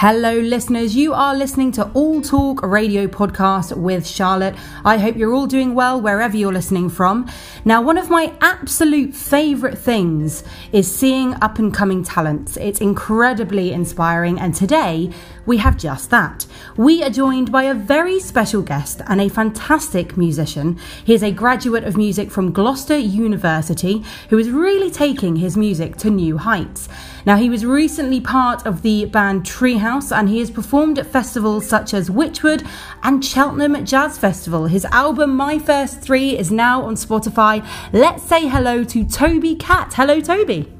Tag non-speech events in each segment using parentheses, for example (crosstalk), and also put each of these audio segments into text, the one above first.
Hello, listeners. You are listening to All Talk Radio Podcast with Charlotte. I hope you're all doing well wherever you're listening from. Now, one of my absolute favourite things is seeing up and coming talents. It's incredibly inspiring, and today we have just that. We are joined by a very special guest and a fantastic musician. He is a graduate of music from Gloucester University who is really taking his music to new heights. Now, he was recently part of the band Treehaus and he has performed at festivals such as Wychwood and Cheltenham Jazz Festival. His album, My First Three, is now on Spotify. Let's say hello to Toby Catt. Hello, Toby.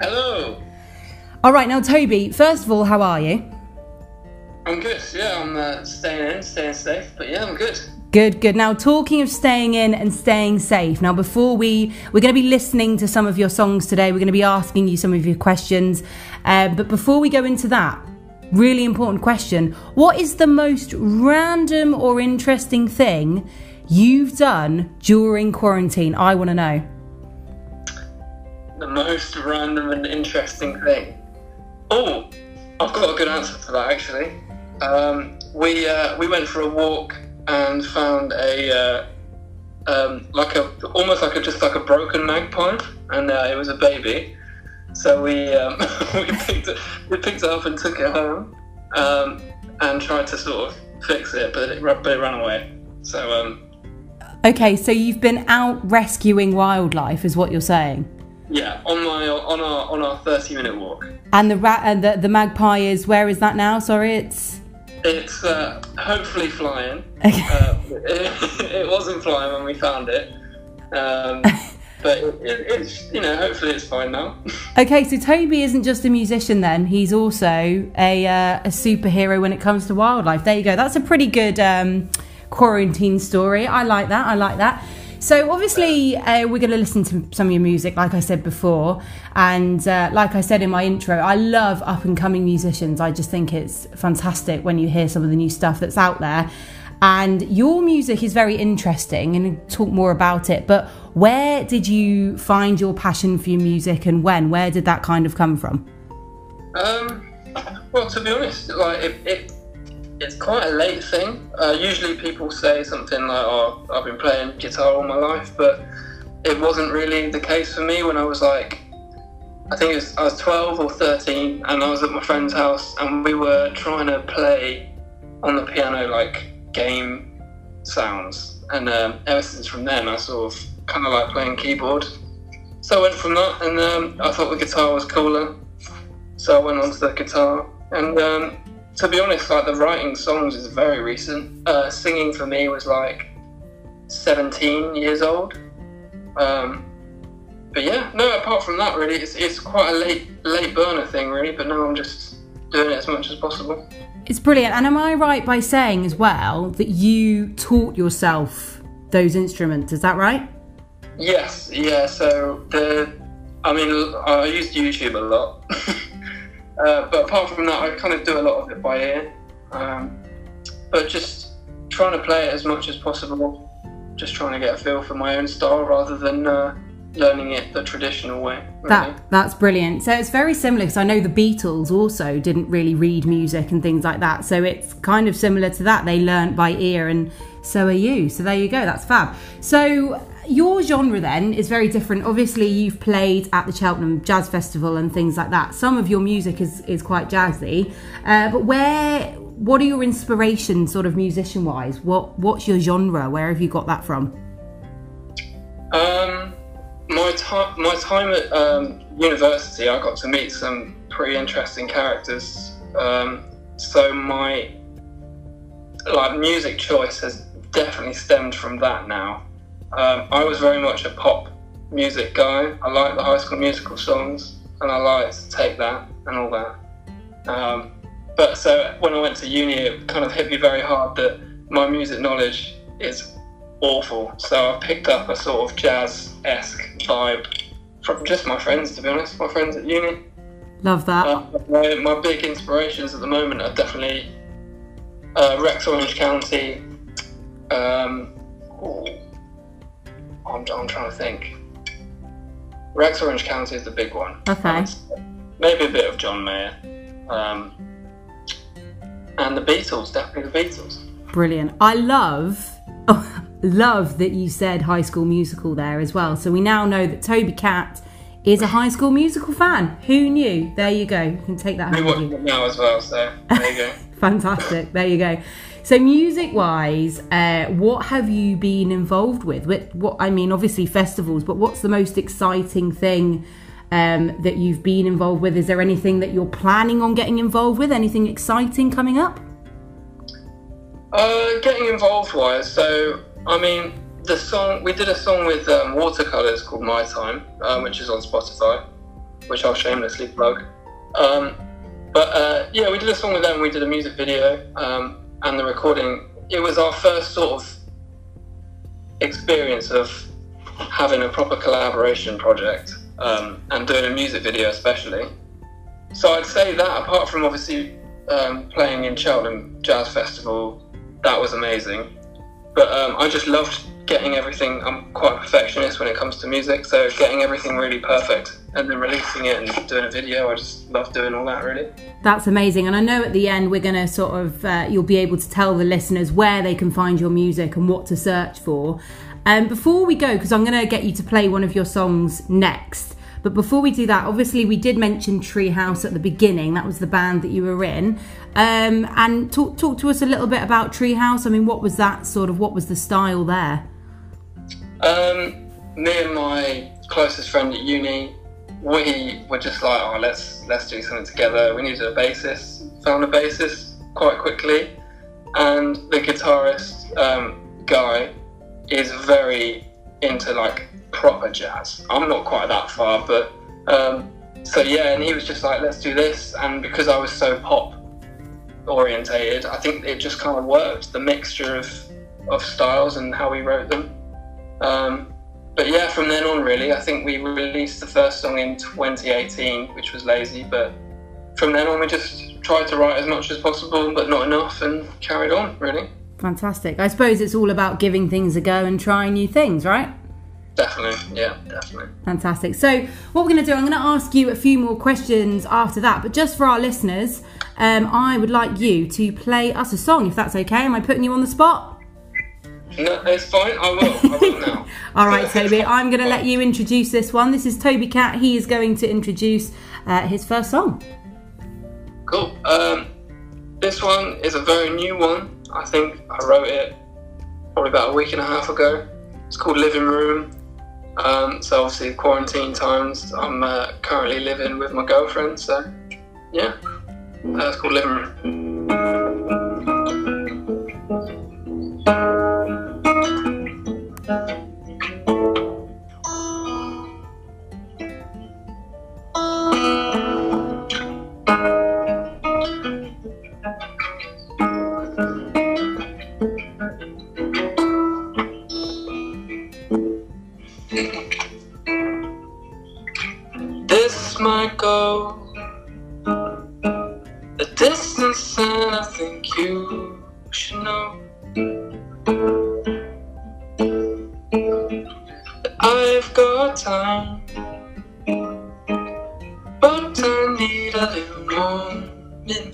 Hello. All right, now, Toby, first of all, how are you? I'm good. Yeah, I'm uh, staying in, staying safe, but yeah, I'm good. Good, good. Now, talking of staying in and staying safe. Now, before we we're going to be listening to some of your songs today. We're going to be asking you some of your questions. Uh, but before we go into that, really important question: What is the most random or interesting thing you've done during quarantine? I want to know. The most random and interesting thing. Oh, I've got a good answer for that actually. Um, we uh, we went for a walk and found a uh, um, like a almost like a just like a broken magpie, and uh, it was a baby. So we um, (laughs) we picked it we picked it up and took it home, um, and tried to sort of fix it, but it, but it ran away. So um, Okay, so you've been out rescuing wildlife, is what you're saying. yeah, on my on our on our thirty minute walk. And the rat and the, the magpie is where is that now? Sorry, it's It's uh, hopefully flying. Okay. Uh, it, (laughs) it wasn't flying when we found it, um, (laughs) but it, it, it's you know hopefully it's fine now. (laughs) Okay, so Toby isn't just a musician then; he's also a uh, a superhero when it comes to wildlife. There you go. That's a pretty good um, quarantine story. I like that. I like that. So obviously, uh, we're going to listen to some of your music, like I said before, and uh, like I said in my intro, I love up and coming musicians. I just think it's fantastic when you hear some of the new stuff that's out there. And your music is very interesting, and talk more about it. But where did you find your passion for your music, and when? Where did that kind of come from? Um, well, to be honest, like it, it it's quite a late thing. Uh, usually, people say something like, "Oh, I've been playing guitar all my life," but it wasn't really the case for me when I was like, I think it was I was 12 or 13, and I was at my friend's house, and we were trying to play on the piano like game sounds, and um, ever since from then, I sort of kind of like playing keyboard. So I went from that, and um, I thought the guitar was cooler, so I went on to the guitar, and um, to be honest, like the writing songs is very recent. Uh, singing for me was like 17 years old. Um, but yeah, no. Apart from that, really, it's, it's quite a late late burner thing, really. But now I'm just doing it as much as possible. It's brilliant. And am I right by saying as well that you taught yourself those instruments? Is that right? Yes, yeah. So the, I mean, I used YouTube a lot, (laughs) uh, but apart from that, I kind of do a lot of it by ear. Um, but just trying to play it as much as possible, just trying to get a feel for my own style rather than uh, learning it the traditional way. Really. That that's brilliant. So it's very similar because I know the Beatles also didn't really read music and things like that. So it's kind of similar to that. They learnt by ear, and so are you. So there you go. That's fab. So your genre then is very different. Obviously, you've played at the Cheltenham Jazz Festival and things like that. Some of your music is is quite jazzy, uh, but where? What are your inspirations, sort of musician wise? What What's your genre? Where have you got that from? Um, my time, my time at um, university, I got to meet some pretty interesting characters. Um, so my like music choice has definitely stemmed from that. Now, um, I was very much a pop music guy. I liked the High School Musical songs, and I liked to take that and all that. Um, but so when I went to uni, it kind of hit me very hard that my music knowledge is awful. So I picked up a sort of jazz esque vibe from just my friends, to be honest, my friends at uni. Love that. Uh, my, my big inspirations at the moment are definitely uh, Rex Orange County. Um, I'm, I'm trying to think. Rex Orange County is the big one. Okay. Maybe a bit of John Mayer. Um, and the Beatles, definitely the Beatles. Brilliant. I love, oh, (laughs) love that you said High School Musical there as well. So we now know that Toby Catt is a High School Musical fan. Who knew? There you go. You can take that with watching it now as well, so there you go. (laughs) Fantastic. There you go. So, music wise, uh, what have you been involved with? What, what I mean, obviously festivals, but what's the most exciting thing um, that you've been involved with? Is there anything that you're planning on getting involved with? Anything exciting coming up? Uh, getting involved wise, so I mean, the song we did a song with um, Watercolors called My Time, um, which is on Spotify, which I'll shamelessly plug. Um, but uh, yeah, we did a song with them. We did a music video um, and the recording. It was our first sort of experience of having a proper collaboration project um, and doing a music video, especially. So I'd say that apart from obviously um, playing in Cheltenham Jazz Festival, that was amazing. But um, I just loved getting everything. I'm quite a perfectionist when it comes to music, so getting everything really perfect and then releasing it and doing a video, I just love doing all that really. That's amazing. And I know at the end we're going to sort of, uh, you'll be able to tell the listeners where they can find your music and what to search for. Um, before we go, because I'm going to get you to play one of your songs next. But before we do that, obviously we did mention Treehaus at the beginning. That was the band that you were in. Um, and talk talk to us a little bit about Treehaus. I mean, what was that sort of? What was the style there? Um, me and my closest friend at uni, we were just like, oh, let's let's do something together. We needed a bassist. Found a bassist quite quickly, and the guitarist um, guy is very into like proper jazz. I'm not quite that far, but um, so yeah, and he was just like, let's do this. And because I was so pop orientated, I think it just kind of worked. The mixture of of styles and how we wrote them. Um, but yeah, from then on, really, I think we released the first song in 2018, which was Lazy. But from then on, we just tried to write as much as possible, but not enough, and carried on, really. Fantastic. I suppose it's all about giving things a go and trying new things, right? Definitely, yeah, definitely. Fantastic. So, what we're going to do, I'm going to ask you a few more questions after that, but just for our listeners, um, I would like you to play us a song, if that's okay. Am I putting you on the spot? No, it's fine. I will. I will now. (laughs) All right, Toby, I'm going to let you introduce this one. This is Toby Catt. He is going to introduce uh, his first song. Cool. Um, this one is a very new one. I think I wrote it probably about a week and a half ago. It's called Living Room. Um, so obviously quarantine times. I'm uh, currently living with my girlfriend. So yeah, uh, it's called Living Room.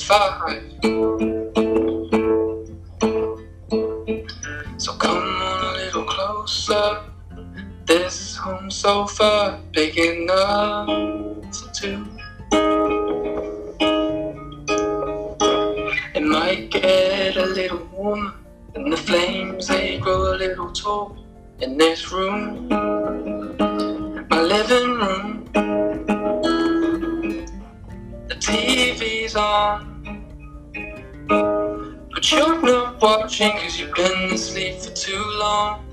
Five. So come on a little closer. This home sofa big enough for two. It might get a little warmer, and the flames they grow a little tall in this room, too long.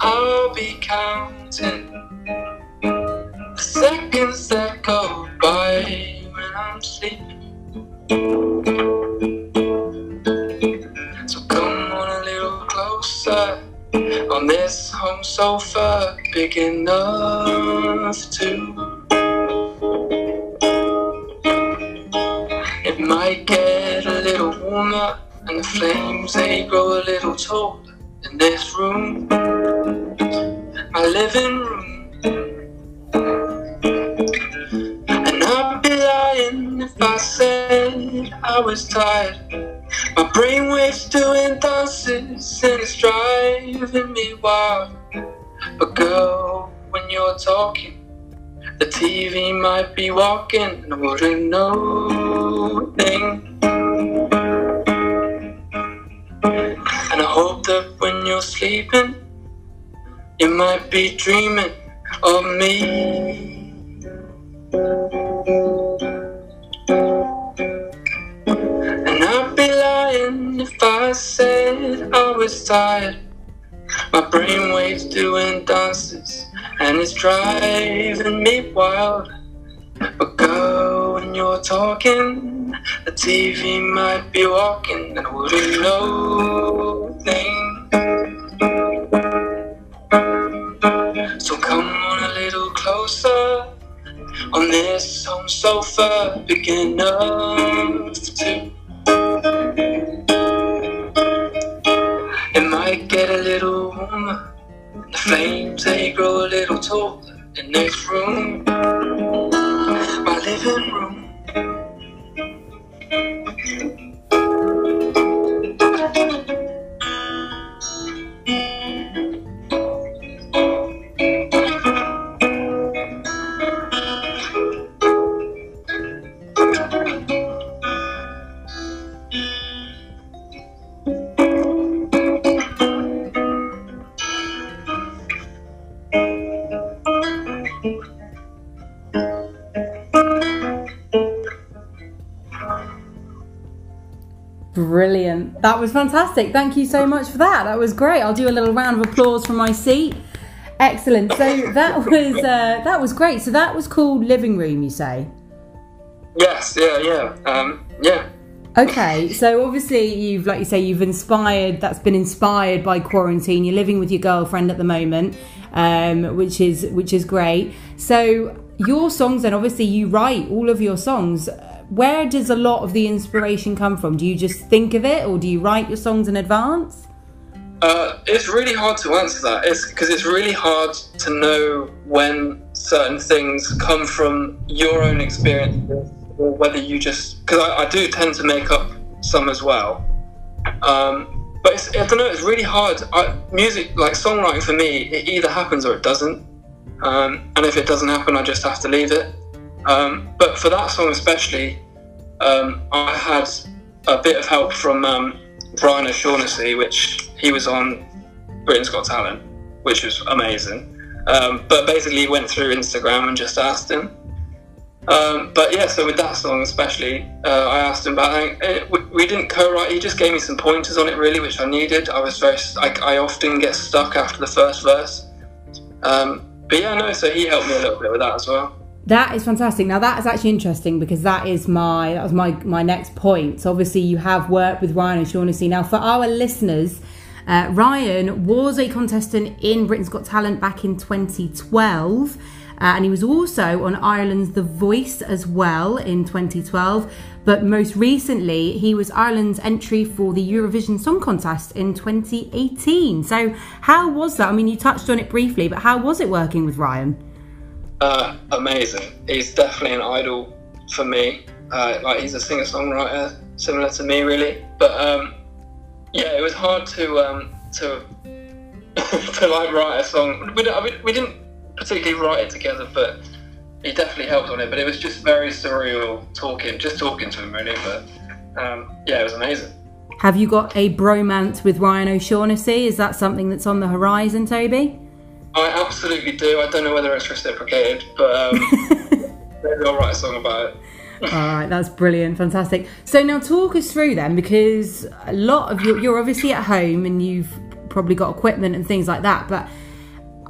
I'll be counting the seconds that go by when I'm sleeping. So come on a little closer on this home sofa, big enough to. In this room, my living room. And I'll be lying if I said I was tired. My brainwaves doing dances and it's driving me wild. But girl, when you're talking, the TV might be walking and I wouldn't know a thing. When you're sleeping, you might be dreaming of me. And I'd be lying if I said I was tired. My brainwaves doing dances, and it's driving me wild. But girl, when you're talking, the TV might be walking, and I wouldn't know a little closer on this home sofa, big enough to. It might get a little warmer. The flames they grow a little taller in this room, my living room. That was fantastic. Thank you so much for that. That was great. I'll do a little round of applause from my seat. Excellent. So that was uh, that was great. So that was called Living Room, you say? Yes, yeah, yeah, um, yeah. Okay, so obviously you've, like you say, you've inspired. That's been inspired by quarantine. You're living with your girlfriend at the moment, um, which is which is great. So your songs, and obviously you write all of your songs. Where does a lot of the inspiration come from? Do you just think of it, or do you write your songs in advance? Uh, it's really hard to answer that. It's because it's really hard to know when certain things come from your own experiences or whether you just because I, I do tend to make up some as well. Um, but I don't know. It's really hard. I, music, like songwriting, for me, it either happens or it doesn't. Um, and if it doesn't happen, I just have to leave it. Um, but for that song especially, um, I had a bit of help from um, Ryan O'Shaughnessy, which he was on Britain's Got Talent, which was amazing. Um, but basically, went through Instagram and just asked him. Um, but yeah, so with that song especially, uh, I asked him about it. We, we didn't co-write. He just gave me some pointers on it, really, which I needed. I was very, I, I often get stuck after the first verse. Um, but yeah, no. So he helped me a little bit with that as well. That is fantastic. Now that is actually interesting because that is my that was my my next point. So obviously you have worked with Ryan O'Shaughnessy. Now for our listeners, uh, Ryan was a contestant in Britain's Got Talent back in 2012. Uh, and he was also on Ireland's The Voice as well in 2012. But most recently, he was Ireland's entry for the Eurovision Song Contest in 2018. So, how was that? I mean, you touched on it briefly, but how was it working with Ryan? Uh, amazing. He's definitely an idol for me. Uh, like he's a singer songwriter, similar to me, really. But um, yeah, it was hard to um, to (laughs) to like write a song. We, we didn't particularly write it together, but he definitely helped on it. But it was just very surreal talking, just talking to him, really. But um, yeah, it was amazing. Have you got a bromance with Ryan O'Shaughnessy? Is that something that's on the horizon, Toby? I absolutely do. I don't know whether it's reciprocated, but um, (laughs) maybe I'll write a song about it. All right, that's brilliant, fantastic. So now talk us through then, because a lot of you, you're obviously at home and you've probably got equipment and things like that. But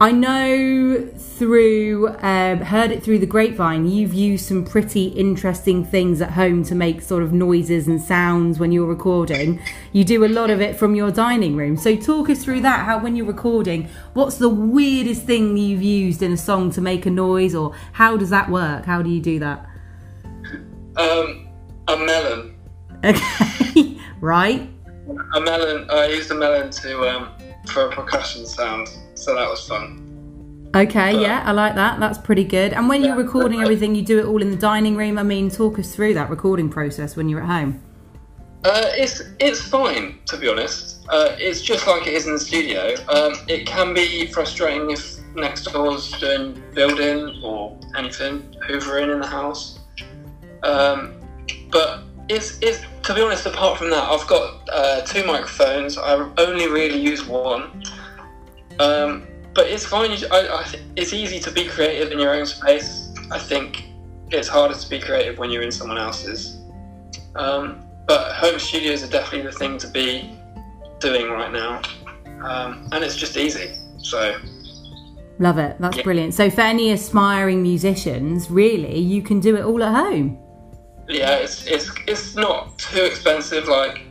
I know through um, heard it through the grapevine, you've used some pretty interesting things at home to make sort of noises and sounds when you're recording. You do a lot of it from your dining room. So talk us through that. How when you're recording, what's the weirdest thing you've used in a song to make a noise, or how does that work? How do you do that? Um, a melon. Okay, (laughs) right. A melon. I used a melon to um, for a percussion sound, so that was fun. Okay, yeah, I like that. That's pretty good. And when you're recording everything, you do it all in the dining room. I mean, talk us through that recording process when you're at home. Uh, it's it's fine to be honest. Uh, it's just like it is in the studio. Um, it can be frustrating if next door's doing building or anything, hoovering in the house. Um, but it's it's to be honest. Apart from that, I've got uh, two microphones. I only really use one. Um, but it's fine. I, I, it's easy to be creative in your own space. I think it's harder to be creative when you're in someone else's. Um, but home studios are definitely the thing to be doing right now, um, and it's just easy. So. Love it. That's yeah. brilliant. So, for any aspiring musicians, really, you can do it all at home. Yeah, it's it's it's not too expensive. Like,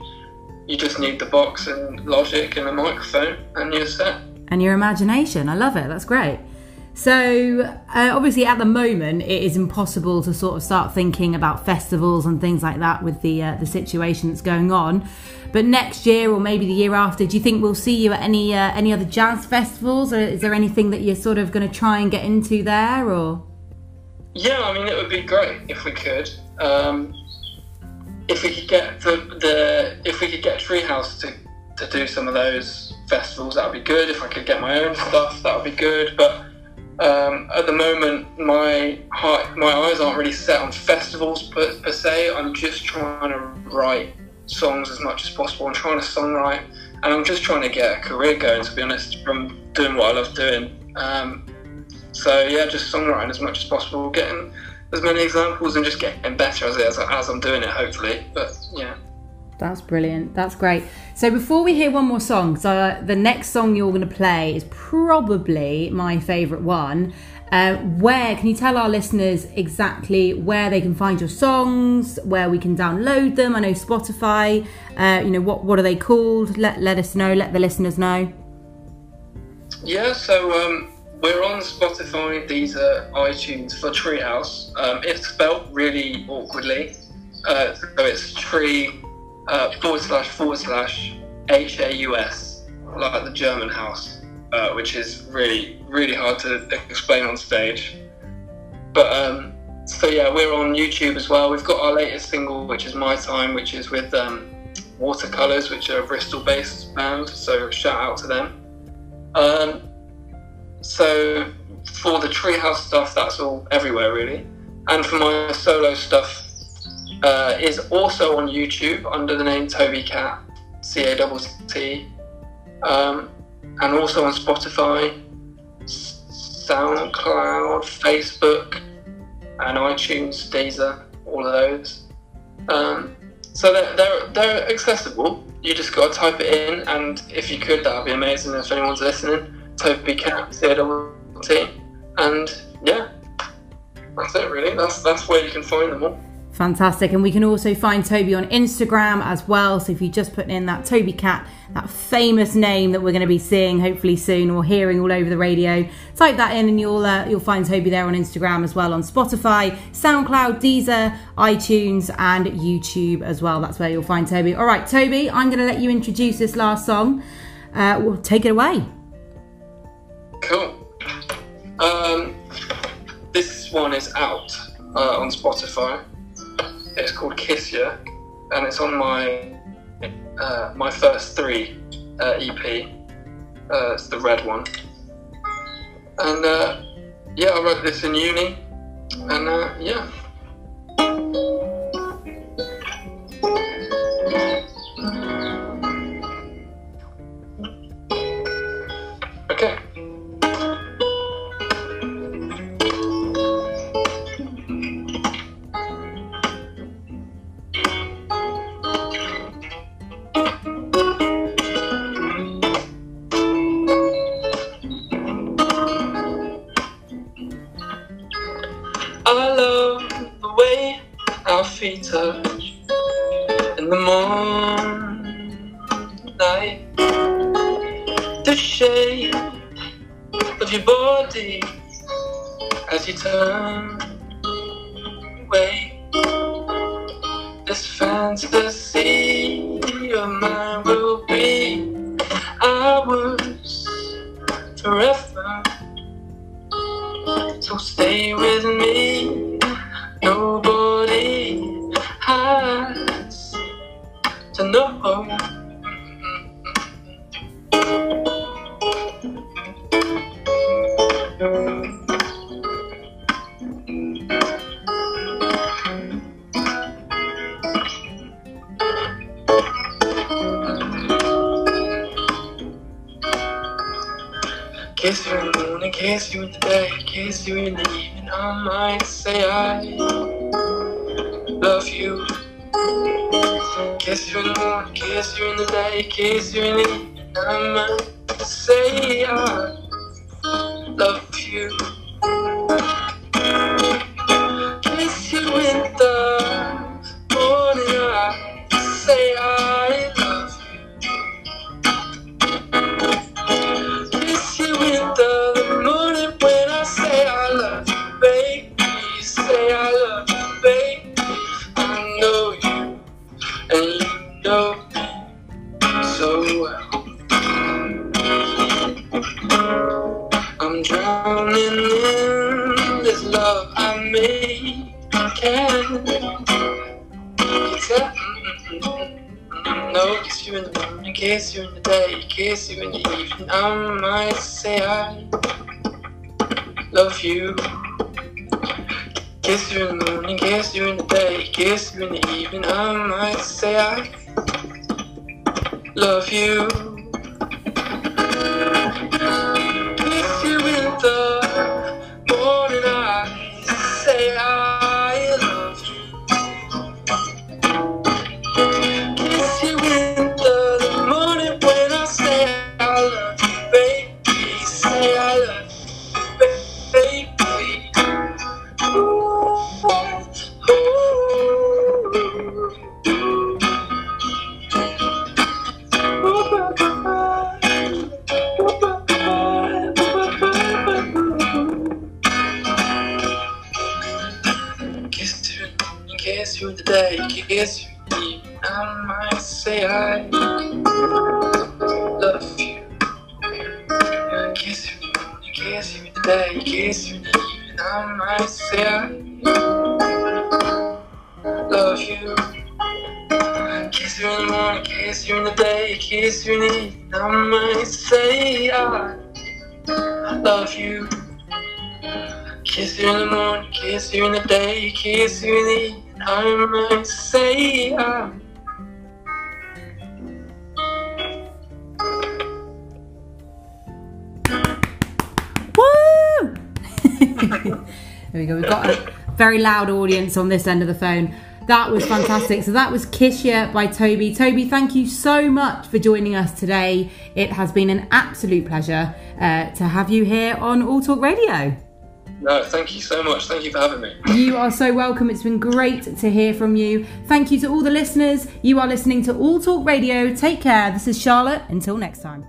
you just need the box and Logic and a microphone, and you're set. And your imagination. I love it. That's great. So, uh, obviously, at the moment, it is impossible to sort of start thinking about festivals and things like that with the uh, the situation that's going on. But next year, or maybe the year after, do you think we'll see you at any uh, any other jazz festivals, or is there anything that you're sort of going to try and get into there, or? Yeah, I mean, it would be great if we could. Um, if we could get the, the if we could get Treehaus to to do some of those festivals, that would be good. If I could get my own stuff, that would be good. But um, at the moment, my heart, my eyes aren't really set on festivals per, per, se. I'm just trying to write songs as much as possible. I'm trying to songwrite, and I'm just trying to get a career going. To be honest, from doing what I love doing. Um, so yeah, just songwriting as much as possible, getting as many examples, and just getting better as, as, as I'm doing it. Hopefully, but yeah. That's brilliant. That's great. So before we hear one more song, so uh, the next song you're going to play is probably my favourite one. Uh, where can you tell our listeners exactly where they can find your songs, where we can download them? I know Spotify. Uh, you know what? What are they called? Let let us know. Let the listeners know. Yeah. So um, we're on Spotify. Deezer iTunes for Treehaus. Um, it's spelled really awkwardly. Uh, so it's Tree uh, forward slash forward slash H A U S, like the German house, uh, which is really, really hard to explain on stage. But um, so yeah, we're on YouTube as well. We've got our latest single, which is My Time, which is with um, Watercolors, which are a Bristol based band. So shout out to them. Um, so for the Treehaus stuff, that's all everywhere really. And for my solo stuff, uh, is also on YouTube under the name Toby Catt, C A T T, um, and also on Spotify, SoundCloud, Facebook, and iTunes, Deezer, all of those. Um, so they're, they're, they're accessible. You just got to type it in, and if you could, that would be amazing if anyone's listening. Toby Catt, C A T T, and yeah, that's it really. That's that's where you can find them all. Fantastic. And we can also find Toby on Instagram as well. So if you just put in that Toby Catt, that famous name that we're going to be seeing hopefully soon or hearing all over the radio, type that in and you'll uh, you'll find Toby there on Instagram as well on Spotify, SoundCloud, Deezer, iTunes, and YouTube as well. That's where you'll find Toby. All right, Toby, I'm going to let you introduce this last song. Uh, we'll take it away. Cool. Um, this one is out uh, on Spotify. It's called Kiss Ya, and it's on my uh, my first three uh, EP. Uh, it's the red one, and uh, yeah, I wrote this in uni, and uh, yeah. This fantasy of mine Morning, kiss you in the day, kiss you in the evening. I might say I love you. No, kiss you in the morning, kiss you in the day, kiss you in the evening. I might say I love you. Kiss you in the morning, kiss you in the day, kiss you in the evening. I might say I love you. Kiss you in the morning, kiss you in the day, kiss you in the evening. I might say I Woo! (laughs) there we go. We've got a very loud audience on this end of the phone. That was fantastic. So that was Kiss Ya by Toby. Toby, thank you so much for joining us today. It has been an absolute pleasure uh, to have you here on All Talk Radio. No, thank you so much. Thank you for having me. You are so welcome. It's been great to hear from you. Thank you to all the listeners. You are listening to All Talk Radio. Take care. This is Charlotte. Until next time.